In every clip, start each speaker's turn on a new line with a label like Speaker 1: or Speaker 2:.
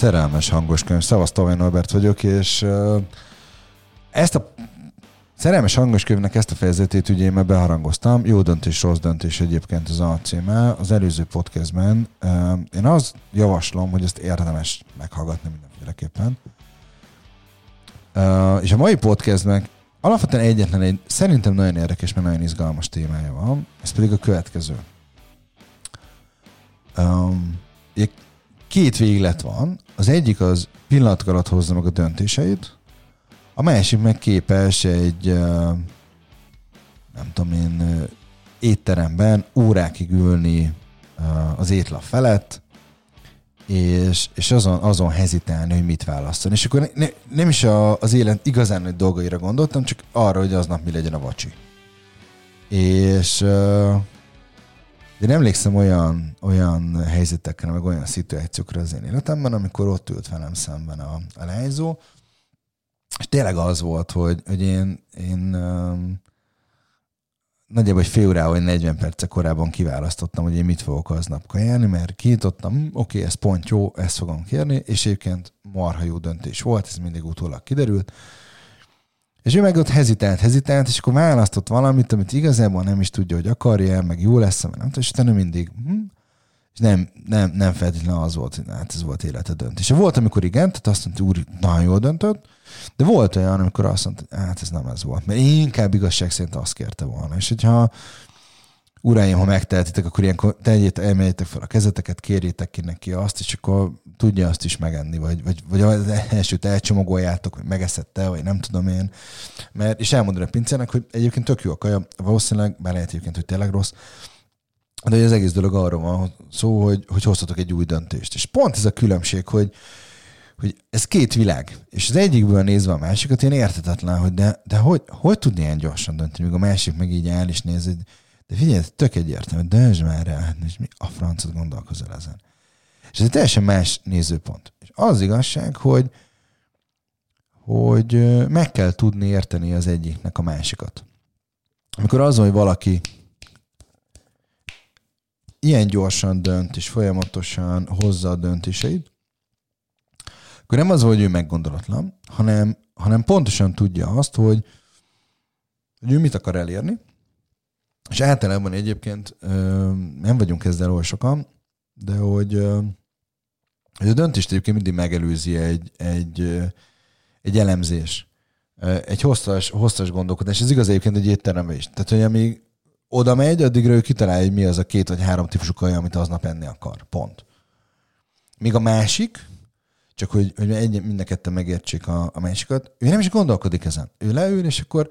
Speaker 1: szerelmes hangos könyv. Szavasz, Tavai Norbert vagyok, és ezt a szerelmes hangos könyvnek ezt a fejezetét ugye én már beharangoztam. Jó döntés, rossz döntés egyébként az a címe. Az előző podcastben én azt javaslom, hogy ezt érdemes meghallgatni mindenféleképpen. És a mai podcastben alapvetően egyetlen egy szerintem nagyon érdekes, mert nagyon izgalmas témája van. Ez pedig a következő. Um, két véglet van. Az egyik az pillanatok alatt hozza meg a döntéseit, a másik meg képes egy, nem tudom én, étteremben órákig ülni az étlap felett, és, és azon, azon hezitálni, hogy mit választani. És akkor ne, nem is a, az élet igazán nagy dolgaira gondoltam, csak arra, hogy aznap mi legyen a vacsi. És én emlékszem olyan, olyan helyzetekre, meg olyan szituációkra az én életemben, amikor ott ült velem szemben a, a lányzó, és tényleg az volt, hogy, hogy én, én um, nagyjából egy fél órával, vagy 40 perce korábban kiválasztottam, hogy én mit fogok aznap kajálni, mert kinyitottam, hm, oké, okay, ez pont jó, ezt fogom kérni, és egyébként marha jó döntés volt, ez mindig utólag kiderült, és ő meg ott hezitált, hezitált, és akkor választott valamit, amit igazából nem is tudja, hogy akarja, meg jó lesz, meg nem tudom, és utána mindig, hm? és nem, nem, nem feltétlenül az volt, hogy hát ez volt élete döntés. És volt, amikor igen, tehát azt mondta, úr, nagyon jól döntött, de volt olyan, amikor azt mondta, hát ez nem ez volt, mert én inkább igazság szerint azt kérte volna. És hogyha uraim, ha megtehetitek, akkor ilyenkor tegyétek, emeljétek fel a kezeteket, kérjétek ki neki azt, és akkor tudja azt is megenni, vagy, vagy, vagy az elsőt elcsomagoljátok, vagy megeszette, vagy nem tudom én. Mert, és elmondani a pincének, hogy egyébként tök jó a kaja, valószínűleg, bár lehet egyébként, hogy tényleg rossz, de az egész dolog arról van szó, hogy, hogy hoztatok egy új döntést. És pont ez a különbség, hogy, hogy ez két világ, és az egyikből nézve a másikat, én értetetlen, hogy de, de hogy, hogy tudni ilyen gyorsan dönteni, míg a másik meg így áll és néz, de figyelj, tök egyértelmű, döntsd már rá, és mi a francot gondolkozol ezen. És ez egy teljesen más nézőpont. És az igazság, hogy, hogy meg kell tudni érteni az egyiknek a másikat. Amikor az, hogy valaki ilyen gyorsan dönt, és folyamatosan hozza a döntéseit, akkor nem az, hogy ő meggondolatlan, hanem, hanem pontosan tudja azt, hogy, hogy ő mit akar elérni, és általában egyébként nem vagyunk ezzel olyan sokan, de hogy, hogy a döntést egyébként mindig megelőzi egy, egy, egy elemzés, egy hosszas, hosszas gondolkodás. Ez igaz egyébként egy étteremben is. Tehát, hogy amíg oda megy, addigra ő kitalálja, hogy mi az a két vagy három típusú kaja, amit aznap enni akar. Pont. Míg a másik, csak hogy, hogy egy, mind a ketten megértsék a, a másikat, ő nem is gondolkodik ezen. Ő leül, és akkor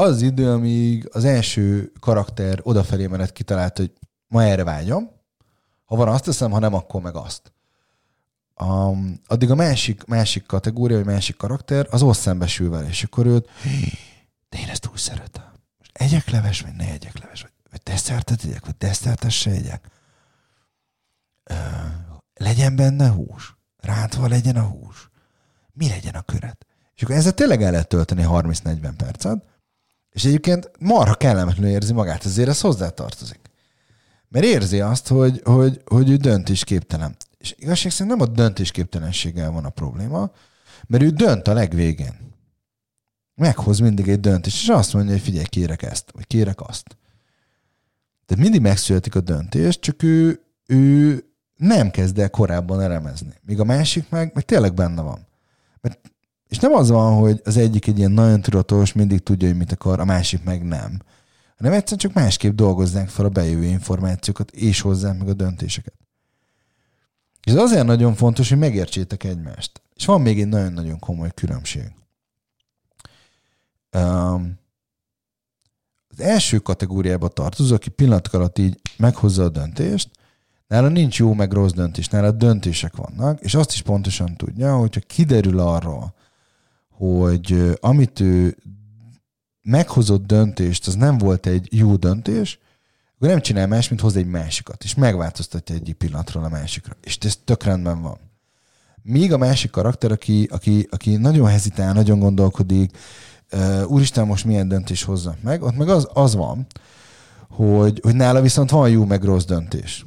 Speaker 1: az, idő, amíg az első karakter odafelé menet kitalált, hogy ma erre vágyom, ha van azt teszem, ha nem, akkor meg azt. Um, addig a másik, másik kategória, vagy másik karakter, az ott szembesül vele, és akkor őt, de én ezt úgy szeretem. Most egyek leves, vagy ne egyek leves, vagy, vagy desszertet egyek, vagy desszertet se egyek. Uh, legyen benne hús. Rántva legyen a hús. Mi legyen a köret? És akkor ezzel tényleg el lehet tölteni 30-40 percet, és egyébként marha kellemetlenül érzi magát, ezért ez hozzátartozik. Mert érzi azt, hogy, hogy, hogy ő döntésképtelen. És igazság szerint nem a döntésképtelenséggel van a probléma, mert ő dönt a legvégén. Meghoz mindig egy döntést, és azt mondja, hogy figyelj, kérek ezt, vagy kérek azt. Tehát mindig megszületik a döntés, csak ő, ő nem kezd el korábban elemezni. Míg a másik meg, meg tényleg benne van. Mert és nem az van, hogy az egyik egy ilyen nagyon tudatos, mindig tudja, hogy mit akar, a másik meg nem. Hanem egyszerűen csak másképp dolgozzák fel a bejövő információkat, és hozzák meg a döntéseket. És ez azért nagyon fontos, hogy megértsétek egymást. És van még egy nagyon-nagyon komoly különbség. Um, az első kategóriába tartozó, aki pillanatok alatt így meghozza a döntést, nála nincs jó meg rossz döntés, nála döntések vannak, és azt is pontosan tudja, hogyha kiderül arról, hogy amit ő meghozott döntést, az nem volt egy jó döntés, akkor nem csinál más, mint hoz egy másikat, és megváltoztatja egy pillanatról a másikra. És ez tök rendben van. Míg a másik karakter, aki, aki, aki nagyon hezitál, nagyon gondolkodik, úristen, most milyen döntés hozza meg, ott meg az, az van, hogy, hogy nála viszont van jó meg rossz döntés.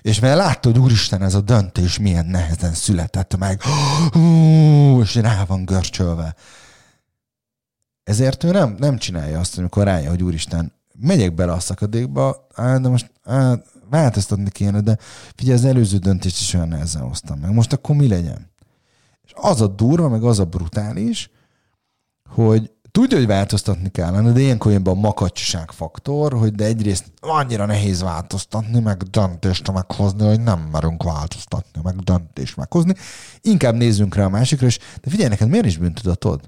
Speaker 1: És mert látta, hogy úristen, ez a döntés milyen nehezen született meg, és rá van görcsölve. Ezért ő nem, nem csinálja azt, amikor rájön, hogy úristen, megyek bele a szakadékba, á, de most á, változtatni kéne, de figyelj, az előző döntést is olyan nehezen hoztam meg. Most akkor mi legyen? És az a durva, meg az a brutális, hogy tudja, hogy változtatni kellene, de ilyenkor jön be a makacsiság faktor, hogy de egyrészt annyira nehéz változtatni, meg döntést meghozni, hogy nem merünk változtatni, meg döntést meghozni. Inkább nézzünk rá a másikra, és de figyelj, neked miért is bűntudatod?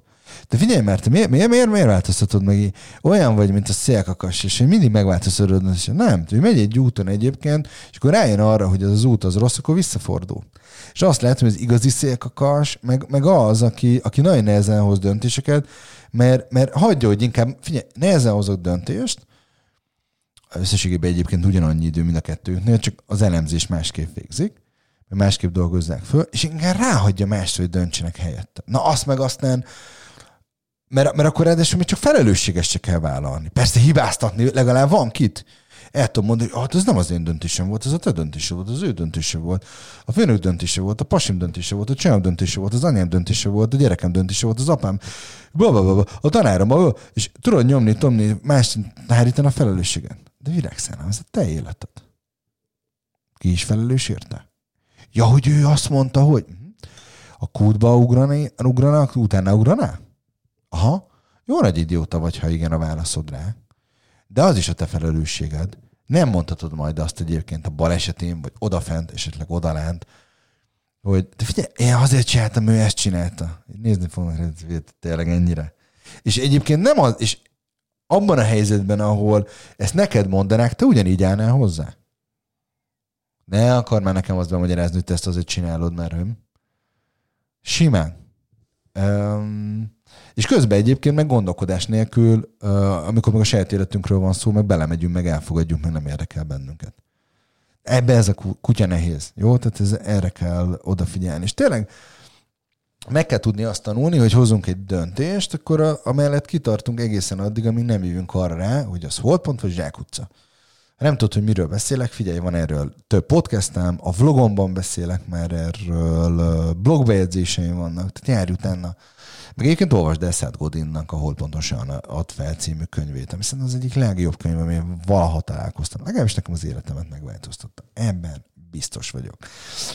Speaker 1: De figyelj, mert miért, miért, miért, miért változtatod meg? Olyan vagy, mint a szélkakas, és mindig megváltoztatod, és nem, hogy megy egy úton egyébként, és akkor rájön arra, hogy az, az út az rossz, akkor visszafordul. És azt lehet, hogy az igazi szélkakas, meg, meg az, aki, aki nagyon nehezen hoz döntéseket, mert, mert hagyja, hogy inkább, figyelj, nehezen hozok döntést, összességében egyébként ugyanannyi idő, mint a kettőknél, csak az elemzés másképp végzik, másképp dolgozzák föl, és inkább ráhagyja más, hogy döntsenek helyette. Na azt meg aztán mert, mert akkor ráadásul még csak felelősséget se kell vállalni. Persze hibáztatni legalább van kit. El tudom mondani, hogy hát ez nem az én döntésem volt, ez a te döntése volt, az ő döntése volt, a főnök döntése volt, a pasim döntése volt, a csajom döntése volt, az anyám döntése volt, a gyerekem döntése volt, az apám, blablabla, a tanárom, és tudod nyomni, tomni, más hárítani a felelősséget. De virágszállam, ez a te életed. Ki is felelős érte? Ja, hogy ő azt mondta, hogy hm, a kútba ugrani, ugranak, utána ugraná? Aha, jó nagy idióta vagy, ha igen a válaszod rá. De az is a te felelősséged. Nem mondhatod majd azt egyébként a balesetén, vagy odafent, esetleg odalent, hogy de figyelj, én azért csináltam, ő ezt csinálta. Nézni fognak, hogy tényleg ennyire. És egyébként nem az, és abban a helyzetben, ahol ezt neked mondanák, te ugyanígy állnál hozzá. Ne akar már nekem azt bemagyarázni, hogy te ezt azért csinálod, mert hőm. Simán. Um, és közben egyébként meg gondolkodás nélkül, amikor meg a saját életünkről van szó, meg belemegyünk, meg elfogadjuk, meg nem érdekel bennünket. Ebbe ez a kutya nehéz, jó? Tehát ez, erre kell odafigyelni. És tényleg meg kell tudni azt tanulni, hogy hozunk egy döntést, akkor a, amellett kitartunk egészen addig, amíg nem jövünk arra rá, hogy az holdpont vagy zsákutca. Nem tudod, hogy miről beszélek, figyelj, van erről több podcastem, a vlogomban beszélek már erről, blogbejegyzéseim vannak, tehát járj utána meg egyébként olvasd Eszát Godinnak a Hol pontosan ad fel című könyvét, ami szerintem az egyik legjobb könyv, ami valaha találkoztam. Legalábbis nekem az életemet megváltoztatta. Ebben biztos vagyok.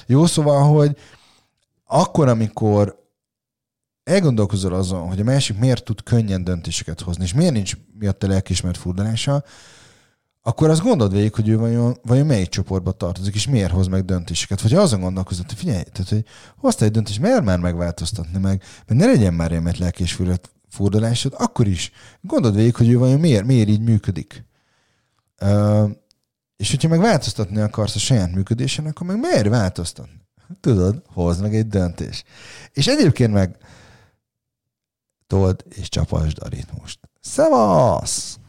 Speaker 1: Jó, szóval, hogy akkor, amikor elgondolkozol azon, hogy a másik miért tud könnyen döntéseket hozni, és miért nincs miatt a lelkismert furdalása, akkor azt gondold végig, hogy ő vajon, vajon melyik csoportba tartozik, és miért hoz meg döntéseket. Vagy azon gondolkozott, hogy figyelj, tehát, hogy hozta egy döntést, miért már megváltoztatni meg, mert ne legyen már ilyen lelki és furdalásod, akkor is gondold végig, hogy ő vajon miért, miért így működik. Uh, és hogyha meg változtatni akarsz a saját működésen, akkor meg miért változtatni? Tudod, hozd meg egy döntés. És egyébként meg told és csapasd a ritmust. Szevasz!